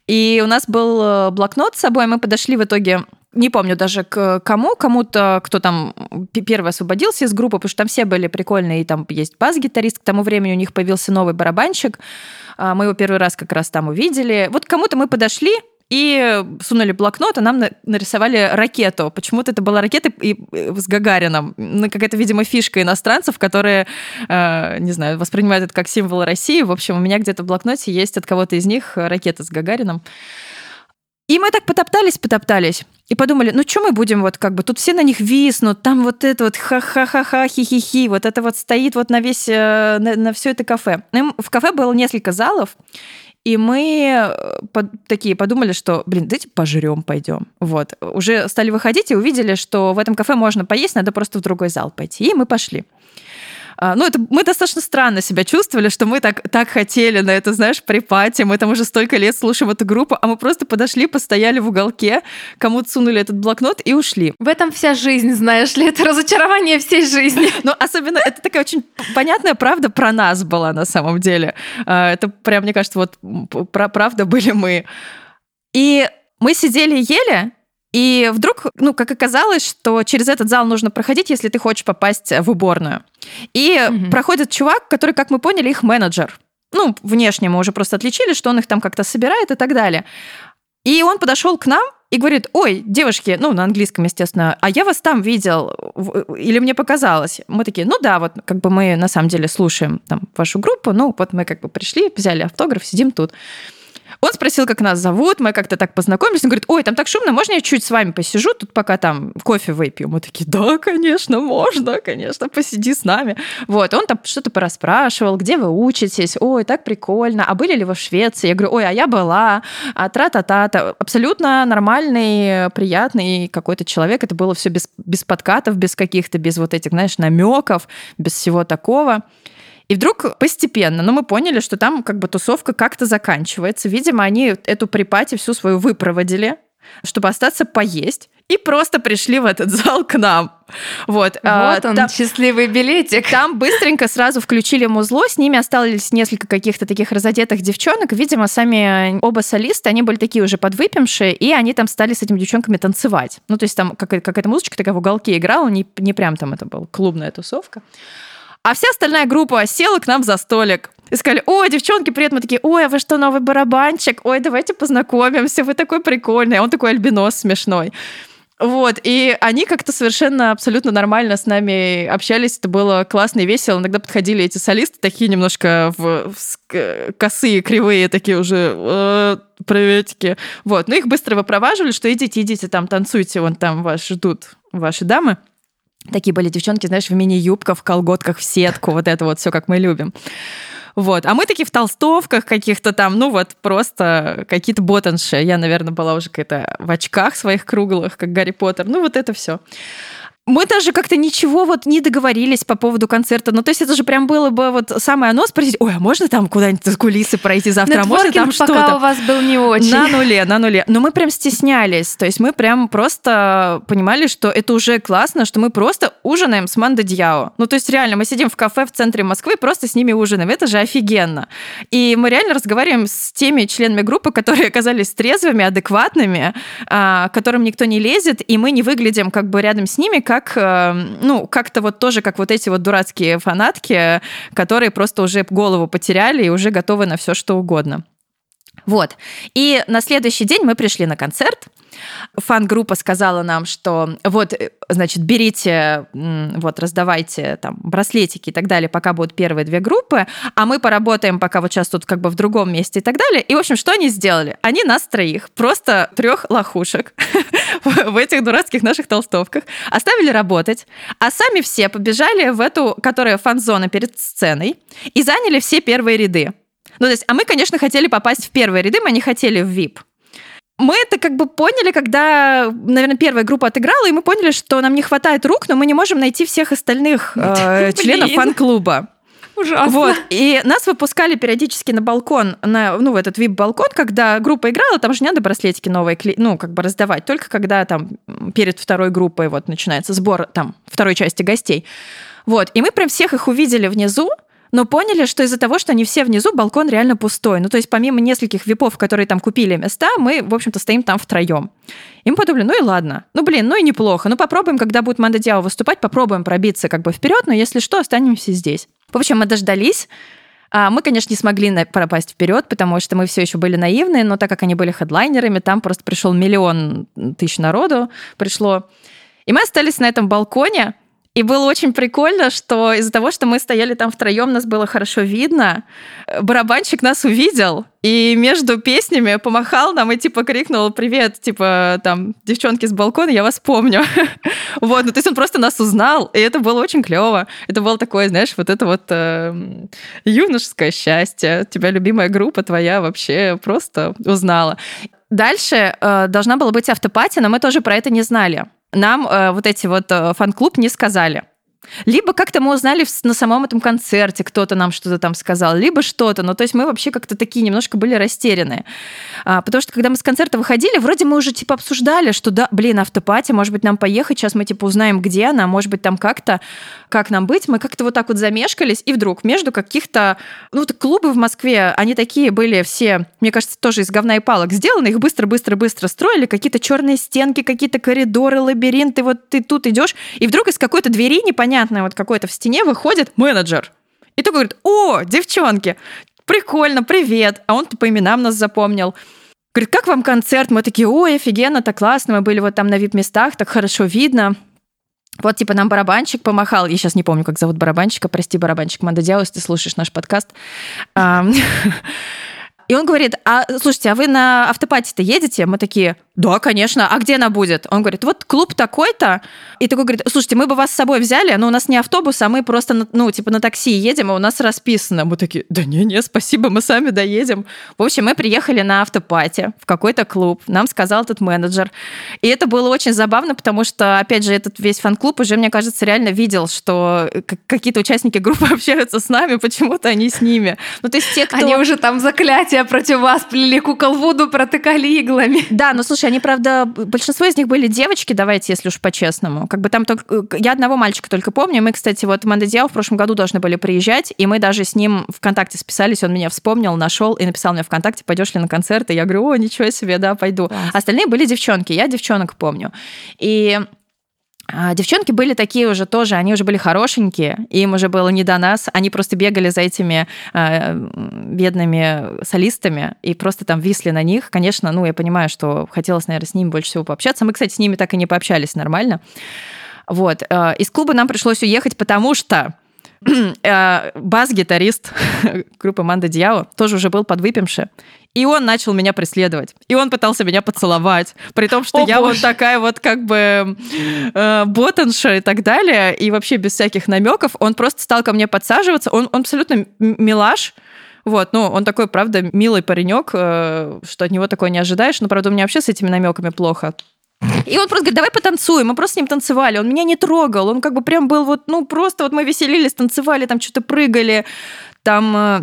[SPEAKER 3] и у нас был э, блокнот с собой, мы подошли в итоге не помню даже к кому, кому-то, кто там первый освободился из группы, потому что там все были прикольные, и там есть бас-гитарист, к тому времени у них появился новый барабанщик, а, мы его первый раз как раз там увидели. Вот кому-то мы подошли, и сунули блокнот, а нам нарисовали ракету. Почему-то это была ракета и, с Гагарином. Ну, какая-то, видимо, фишка иностранцев, которые, э, не знаю, воспринимают это как символ России. В общем, у меня где-то в блокноте есть от кого-то из них ракета с Гагарином. И мы так потоптались, потоптались. И подумали, ну что мы будем вот как бы, тут все на них виснут, там вот это вот ха-ха-ха-ха, хи-хи-хи, вот это вот стоит вот на весь, э, на, на все это кафе. В кафе было несколько залов, и мы э, под, такие подумали, что, блин, давайте пожрем, пойдем. Вот. Уже стали выходить и увидели, что в этом кафе можно поесть, надо просто в другой зал пойти. И мы пошли. А, ну, это мы достаточно странно себя чувствовали, что мы так, так хотели на это, знаешь, припати, мы там уже столько лет слушаем эту группу, а мы просто подошли, постояли в уголке, кому-то сунули этот блокнот и ушли.
[SPEAKER 4] В этом вся жизнь, знаешь ли, это разочарование всей жизни.
[SPEAKER 3] Ну, особенно это такая очень понятная правда про нас была на самом деле. А, это прям, мне кажется, вот правда были мы. И мы сидели и ели, и вдруг, ну, как оказалось, что через этот зал нужно проходить, если ты хочешь попасть в уборную. И угу. проходит чувак, который, как мы поняли, их менеджер. Ну, внешне мы уже просто отличили, что он их там как-то собирает и так далее. И он подошел к нам и говорит, ой, девушки, ну, на английском, естественно, а я вас там видел, или мне показалось. Мы такие, ну да, вот как бы мы на самом деле слушаем там вашу группу, ну, вот мы как бы пришли, взяли автограф, сидим тут. Он спросил, как нас зовут, мы как-то так познакомились. Он говорит, ой, там так шумно, можно я чуть с вами посижу, тут пока там кофе выпью? Мы такие, да, конечно, можно, конечно, посиди с нами. Вот, он там что-то порасспрашивал, где вы учитесь, ой, так прикольно, а были ли вы в Швеции? Я говорю, ой, а я была, а тра-та-та-та. Абсолютно нормальный, приятный какой-то человек. Это было все без, без подкатов, без каких-то, без вот этих, знаешь, намеков, без всего такого. И вдруг постепенно, ну, мы поняли, что там как бы тусовка как-то заканчивается. Видимо, они эту припати всю свою выпроводили, чтобы остаться поесть и просто пришли в этот зал к нам. Вот,
[SPEAKER 4] а, вот он, там, счастливый билетик.
[SPEAKER 3] Там быстренько сразу включили музло, с ними остались несколько каких-то таких разодетых девчонок. Видимо, сами оба солиста, они были такие уже подвыпившие, и они там стали с этими девчонками танцевать. Ну, то есть там какая-то музычка такая в уголке играла, не, не прям там это была клубная тусовка. А вся остальная группа села к нам за столик. И сказали, ой, девчонки, привет. Мы такие, ой, а вы что, новый барабанчик? Ой, давайте познакомимся, вы такой прикольный. А он такой альбинос смешной. Вот, и они как-то совершенно абсолютно нормально с нами общались, это было классно и весело. Иногда подходили эти солисты, такие немножко в, в косые, кривые, такие уже э, приветики. Вот, но их быстро выпроваживали, что идите, идите, там танцуйте, вон там вас ждут ваши дамы. Такие были девчонки, знаешь, в мини-юбках, в колготках, в сетку, вот это вот все, как мы любим. Вот. А мы такие в толстовках каких-то там, ну вот просто какие-то ботанши. Я, наверное, была уже какая-то в очках своих круглых, как Гарри Поттер. Ну вот это все. Мы даже как-то ничего вот не договорились по поводу концерта. Ну, то есть это же прям было бы вот самое оно спросить, ой, а можно там куда-нибудь за кулисы пройти завтра? А можно там что-то?
[SPEAKER 4] пока у вас был не очень.
[SPEAKER 3] На нуле, на нуле. Но мы прям стеснялись. То есть мы прям просто понимали, что это уже классно, что мы просто ужинаем с Мандо Дьяо. Ну, то есть реально, мы сидим в кафе в центре Москвы, просто с ними ужинаем. Это же офигенно. И мы реально разговариваем с теми членами группы, которые оказались трезвыми, адекватными, а, которым никто не лезет, и мы не выглядим как бы рядом с ними, как, э, ну, как-то вот тоже, как вот эти вот дурацкие фанатки, которые просто уже голову потеряли и уже готовы на все что угодно. Вот. И на следующий день мы пришли на концерт. Фан-группа сказала нам, что вот, э, значит, берите, вот, раздавайте там браслетики и так далее, пока будут первые две группы, а мы поработаем пока вот сейчас тут как бы в другом месте и так далее. И, в общем, что они сделали? Они нас троих, просто трех лохушек в этих дурацких наших толстовках, оставили работать, а сами все побежали в эту, которая фан-зона перед сценой, и заняли все первые ряды. Ну, то есть, а мы, конечно, хотели попасть в первые ряды, мы не хотели в VIP. Мы это как бы поняли, когда, наверное, первая группа отыграла, и мы поняли, что нам не хватает рук, но мы не можем найти всех остальных э, членов фан-клуба.
[SPEAKER 4] Ужасно.
[SPEAKER 3] Вот. И нас выпускали периодически на балкон, на, ну, в этот вип-балкон, когда группа играла, там же не надо браслетики новые, ну, как бы раздавать, только когда там перед второй группой вот начинается сбор там второй части гостей. Вот. И мы прям всех их увидели внизу, но поняли, что из-за того, что они все внизу, балкон реально пустой. Ну, то есть помимо нескольких випов, которые там купили места, мы, в общем-то, стоим там втроем. И мы подумали, ну и ладно. Ну, блин, ну и неплохо. Ну, попробуем, когда будет Манда Диао выступать, попробуем пробиться как бы вперед, но если что, останемся здесь. В общем, мы дождались. А, мы, конечно, не смогли пропасть вперед, потому что мы все еще были наивные, но так как они были хедлайнерами, там просто пришел миллион тысяч народу, пришло. И мы остались на этом балконе, и было очень прикольно, что из-за того, что мы стояли там втроем, нас было хорошо видно, барабанщик нас увидел и между песнями помахал нам и типа крикнул «Привет!» Типа там «Девчонки с балкона, я вас помню». вот, ну то есть он просто нас узнал, и это было очень клево. Это было такое, знаешь, вот это вот э, юношеское счастье. Тебя любимая группа твоя вообще просто узнала. Дальше э, должна была быть автопати, но мы тоже про это не знали нам э, вот эти вот э, фан-клуб не сказали. Либо как-то мы узнали на самом этом концерте, кто-то нам что-то там сказал, либо что-то. Ну, то есть мы вообще как-то такие немножко были растеряны. А, потому что когда мы с концерта выходили, вроде мы уже типа обсуждали, что да, блин, автопати, может быть, нам поехать, сейчас мы типа узнаем, где она, может быть, там как-то, как нам быть. Мы как-то вот так вот замешкались, и вдруг между каких-то, ну, вот клубы в Москве, они такие были все, мне кажется, тоже из говна и палок сделаны, их быстро-быстро-быстро строили, какие-то черные стенки, какие-то коридоры, лабиринты, вот ты тут идешь, и вдруг из какой-то двери непонятно непонятное вот какое-то в стене выходит менеджер. И такой говорит, о, девчонки, прикольно, привет. А он по именам нас запомнил. Говорит, как вам концерт? Мы такие, ой, офигенно, так классно. Мы были вот там на вип-местах, так хорошо видно. Вот, типа, нам барабанщик помахал. Я сейчас не помню, как зовут барабанщика. Прости, барабанщик Мандадиао, если ты слушаешь наш подкаст. И он говорит, а слушайте, а вы на автопати-то едете? Мы такие, да, конечно. А где она будет? Он говорит, вот клуб такой-то. И такой говорит, слушайте, мы бы вас с собой взяли, но у нас не автобус, а мы просто, ну, типа на такси едем, а у нас расписано. Мы такие, да не-не, спасибо, мы сами доедем. В общем, мы приехали на автопати в какой-то клуб. Нам сказал этот менеджер. И это было очень забавно, потому что, опять же, этот весь фан-клуб уже, мне кажется, реально видел, что какие-то участники группы общаются с нами, почему-то они с ними. Ну, то есть те, кто...
[SPEAKER 4] Они уже там заклятие все против вас плели кукол Вуду, протыкали иглами.
[SPEAKER 3] Да, ну слушай, они, правда, большинство из них были девочки, давайте, если уж по-честному. Как бы там только... Я одного мальчика только помню. Мы, кстати, вот Манда Диао в прошлом году должны были приезжать, и мы даже с ним ВКонтакте списались, он меня вспомнил, нашел и написал мне ВКонтакте, пойдешь ли на концерт? И я говорю, о, ничего себе, да, пойду. Класс. Остальные были девчонки, я девчонок помню. И а девчонки были такие уже тоже, они уже были хорошенькие, им уже было не до нас, они просто бегали за этими э, бедными солистами и просто там висли на них. Конечно, ну, я понимаю, что хотелось, наверное, с ними больше всего пообщаться. Мы, кстати, с ними так и не пообщались нормально. Вот. Э, из клуба нам пришлось уехать, потому что э, бас-гитарист группы Манда Дьяо тоже уже был подвыпивший. И он начал меня преследовать. И он пытался меня поцеловать. При том, что О, я боже. вот такая вот как бы э, ботанша и так далее. И вообще без всяких намеков. Он просто стал ко мне подсаживаться. Он, он абсолютно милаш. Вот, ну, он такой, правда, милый паренек, э, что от него такое не ожидаешь. Но, правда, у меня вообще с этими намеками плохо. И он просто говорит, давай потанцуем. Мы просто с ним танцевали. Он меня не трогал. Он как бы прям был вот, ну, просто вот мы веселились, танцевали, там что-то прыгали, там э,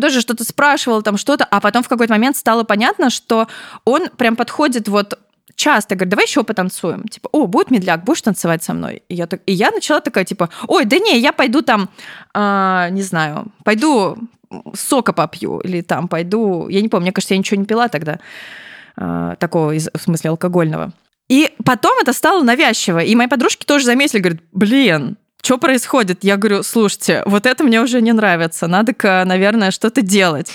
[SPEAKER 3] тоже что-то спрашивал, там что-то, а потом в какой-то момент стало понятно, что он прям подходит вот часто говорит, давай еще потанцуем. Типа, о, будет медляк, будешь танцевать со мной? И я, так, и я начала такая, типа, ой, да не, я пойду там, э, не знаю, пойду сока попью, или там пойду, я не помню, мне кажется, я ничего не пила тогда, э, такого, в смысле, алкогольного. И потом это стало навязчиво. И мои подружки тоже заметили, говорят, блин, что происходит? Я говорю, слушайте, вот это мне уже не нравится, надо-ка, наверное, что-то делать.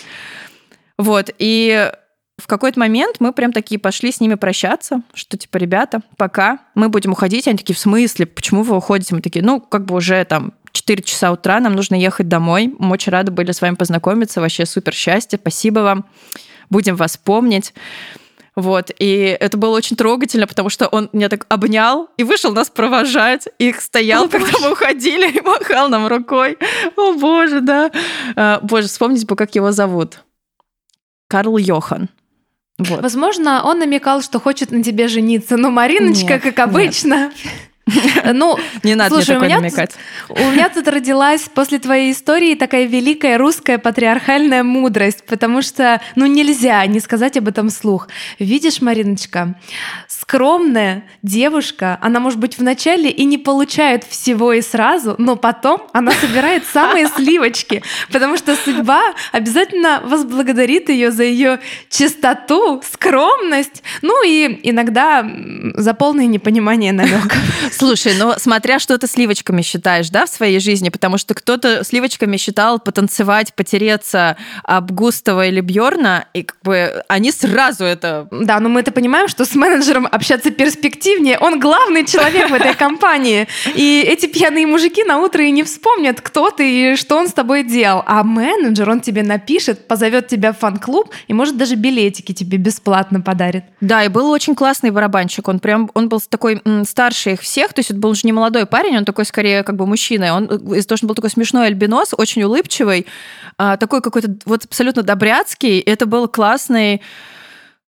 [SPEAKER 3] Вот, и в какой-то момент мы прям такие пошли с ними прощаться, что типа, ребята, пока мы будем уходить. Они такие, в смысле, почему вы уходите? Мы такие, ну, как бы уже там 4 часа утра, нам нужно ехать домой. Мы очень рады были с вами познакомиться, вообще супер счастье, спасибо вам, будем вас помнить. Вот, и это было очень трогательно, потому что он меня так обнял и вышел нас провожать, и стоял, О, когда боже. мы уходили, и махал нам рукой. О, боже, да. А, боже, вспомнить бы, как его зовут. Карл Йохан.
[SPEAKER 4] Вот. Возможно, он намекал, что хочет на тебе жениться, но Мариночка, нет, как обычно, нет.
[SPEAKER 3] Ну, не надо слушай, мне такое у меня намекать.
[SPEAKER 4] Тут, у меня тут родилась после твоей истории такая великая русская патриархальная мудрость, потому что, ну, нельзя не сказать об этом слух. Видишь, Мариночка, скромная девушка, она, может быть, вначале и не получает всего и сразу, но потом она собирает самые сливочки, потому что судьба обязательно возблагодарит ее за ее чистоту, скромность, ну и иногда за полное непонимание намеков.
[SPEAKER 3] Слушай, ну смотря что ты сливочками считаешь, да, в своей жизни, потому что кто-то сливочками считал потанцевать, потереться об Густава или Бьорна, и как бы они сразу это...
[SPEAKER 4] Да, но мы это понимаем, что с менеджером общаться перспективнее. Он главный человек в этой компании. И эти пьяные мужики на утро и не вспомнят, кто ты и что он с тобой делал. А менеджер, он тебе напишет, позовет тебя в фан-клуб и, может, даже билетики тебе бесплатно подарит.
[SPEAKER 3] Да, и был очень классный барабанщик. Он прям, он был такой старше их всех, то есть это был уже не молодой парень, он такой скорее как бы мужчина. Он из-за того, что был такой смешной альбинос, очень улыбчивый, а, такой какой-то вот абсолютно добряцкий. Это был классный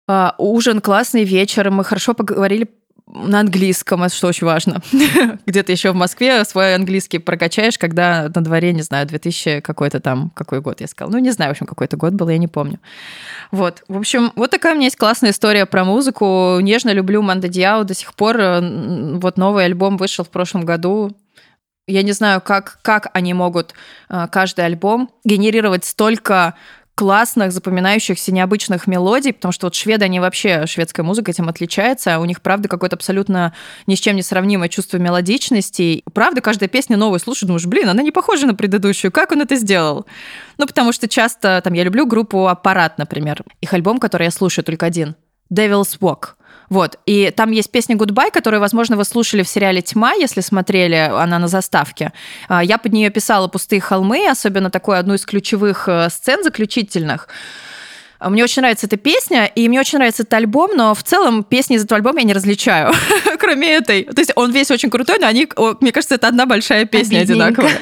[SPEAKER 3] а, ужин, классный вечер. Мы хорошо поговорили на английском, что очень важно. Где-то еще в Москве свой английский прокачаешь, когда на дворе, не знаю, 2000 какой-то там, какой год я сказала. Ну, не знаю, в общем, какой-то год был, я не помню. Вот. В общем, вот такая у меня есть классная история про музыку. Нежно люблю Манда Диао до сих пор. Вот новый альбом вышел в прошлом году. Я не знаю, как, как они могут э, каждый альбом генерировать столько классных, запоминающихся, необычных мелодий, потому что вот шведы, они вообще, шведская музыка этим отличается, у них, правда, какое-то абсолютно ни с чем не сравнимое чувство мелодичности. Правда, каждая песня новая слушаешь, думаешь, блин, она не похожа на предыдущую, как он это сделал? Ну, потому что часто, там, я люблю группу «Аппарат», например, их альбом, который я слушаю только один, «Devil's Walk», вот. И там есть песня «Goodbye», которую, возможно, вы слушали в сериале «Тьма», если смотрели, она на заставке. А, я под нее писала «Пустые холмы», особенно такую одну из ключевых э, сцен заключительных. А, мне очень нравится эта песня, и мне очень нравится этот альбом, но в целом песни из этого альбома я не различаю, кроме этой. То есть он весь очень крутой, но они, мне кажется, это одна большая песня одинаковая.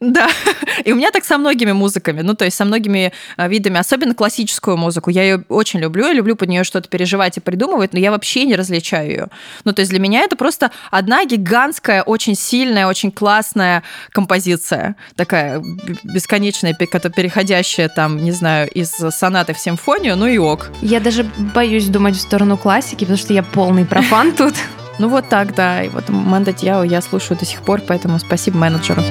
[SPEAKER 3] Да, и у меня так со многими музыками, ну, то есть со многими а, видами, особенно классическую музыку. Я ее очень люблю, я люблю под нее что-то переживать и придумывать, но я вообще не различаю ее. Ну, то есть для меня это просто одна гигантская, очень сильная, очень классная композиция, такая бесконечная, переходящая там, не знаю, из сонаты в симфонию, ну и ок.
[SPEAKER 4] Я даже боюсь думать в сторону классики, потому что я полный профан тут.
[SPEAKER 3] Ну вот так, да. И вот Манда Дьяо я слушаю до сих пор, поэтому спасибо менеджеру.